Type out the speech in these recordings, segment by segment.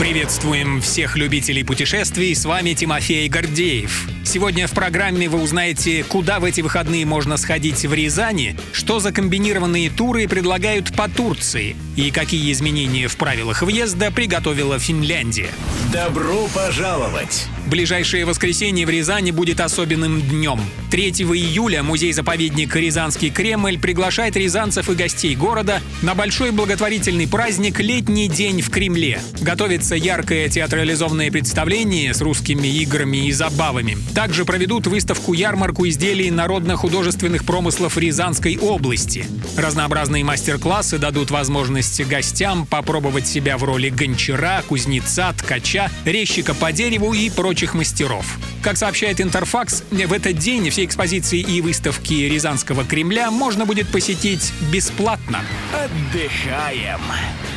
Приветствуем всех любителей путешествий, с вами Тимофей Гордеев. Сегодня в программе вы узнаете, куда в эти выходные можно сходить в Рязани, что за комбинированные туры предлагают по Турции и какие изменения в правилах въезда приготовила Финляндия. Добро пожаловать! Ближайшее воскресенье в Рязани будет особенным днем. 3 июля музей-заповедник Рязанский Кремль приглашает рязанцев и гостей города на большой благотворительный праздник «Летний день в Кремле». Готовится яркое театрализованное представление с русскими играми и забавами. Также проведут выставку-ярмарку изделий народно-художественных промыслов Рязанской области. Разнообразные мастер-классы дадут возможность гостям попробовать себя в роли гончара, кузнеца, ткача, резчика по дереву и прочих мастеров. Как сообщает Интерфакс, в этот день все экспозиции и выставки Рязанского Кремля можно будет посетить бесплатно. Отдыхаем!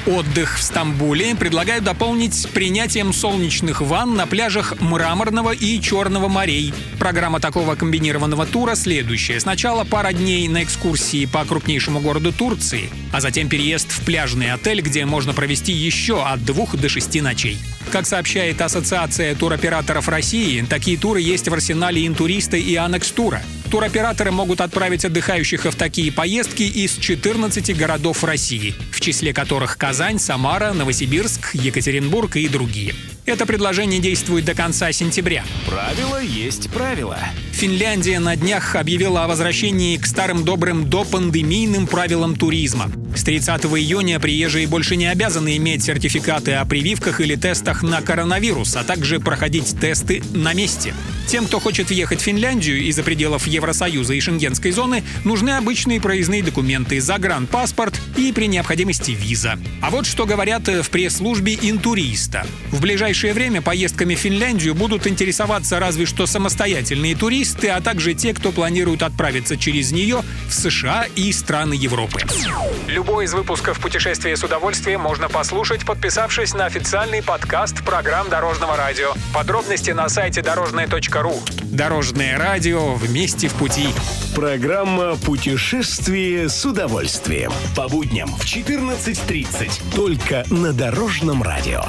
Отдых в Стамбуле предлагают дополнить принятием солнечных ванн на пляжах Мраморного и Черного морей. Программа такого комбинированного тура следующая. Сначала пара дней на экскурсии по крупнейшему городу Турции, а затем переезд в пляжный отель, где можно провести еще от двух до шести ночей. Как сообщает Ассоциация туроператоров России, такие туры есть в арсенале интуриста и Анекс Тура. Туроператоры могут отправить отдыхающих в такие поездки из 14 городов России, в числе которых Казань, Самара, Новосибирск, Екатеринбург и другие. Это предложение действует до конца сентября. Правило есть правило. Финляндия на днях объявила о возвращении к старым добрым допандемийным правилам туризма. С 30 июня приезжие больше не обязаны иметь сертификаты о прививках или тестах на коронавирус, а также проходить тесты на месте. Тем, кто хочет въехать в Финляндию из-за пределов Евросоюза и Шенгенской зоны, нужны обычные проездные документы, загранпаспорт и при необходимости виза. А вот что говорят в пресс-службе «Интуриста». В ближайшее время поездками в Финляндию будут интересоваться разве что самостоятельные туристы, а также те, кто планирует отправиться через нее в США и страны Европы. Любой из выпусков «Путешествия с удовольствием» можно послушать, подписавшись на официальный подкаст программ Дорожного радио. Подробности на сайте дорожное.ру. Дорожное радио вместе в пути. Программа «Путешествие с удовольствием». По будням в 14.30. Только на Дорожном радио.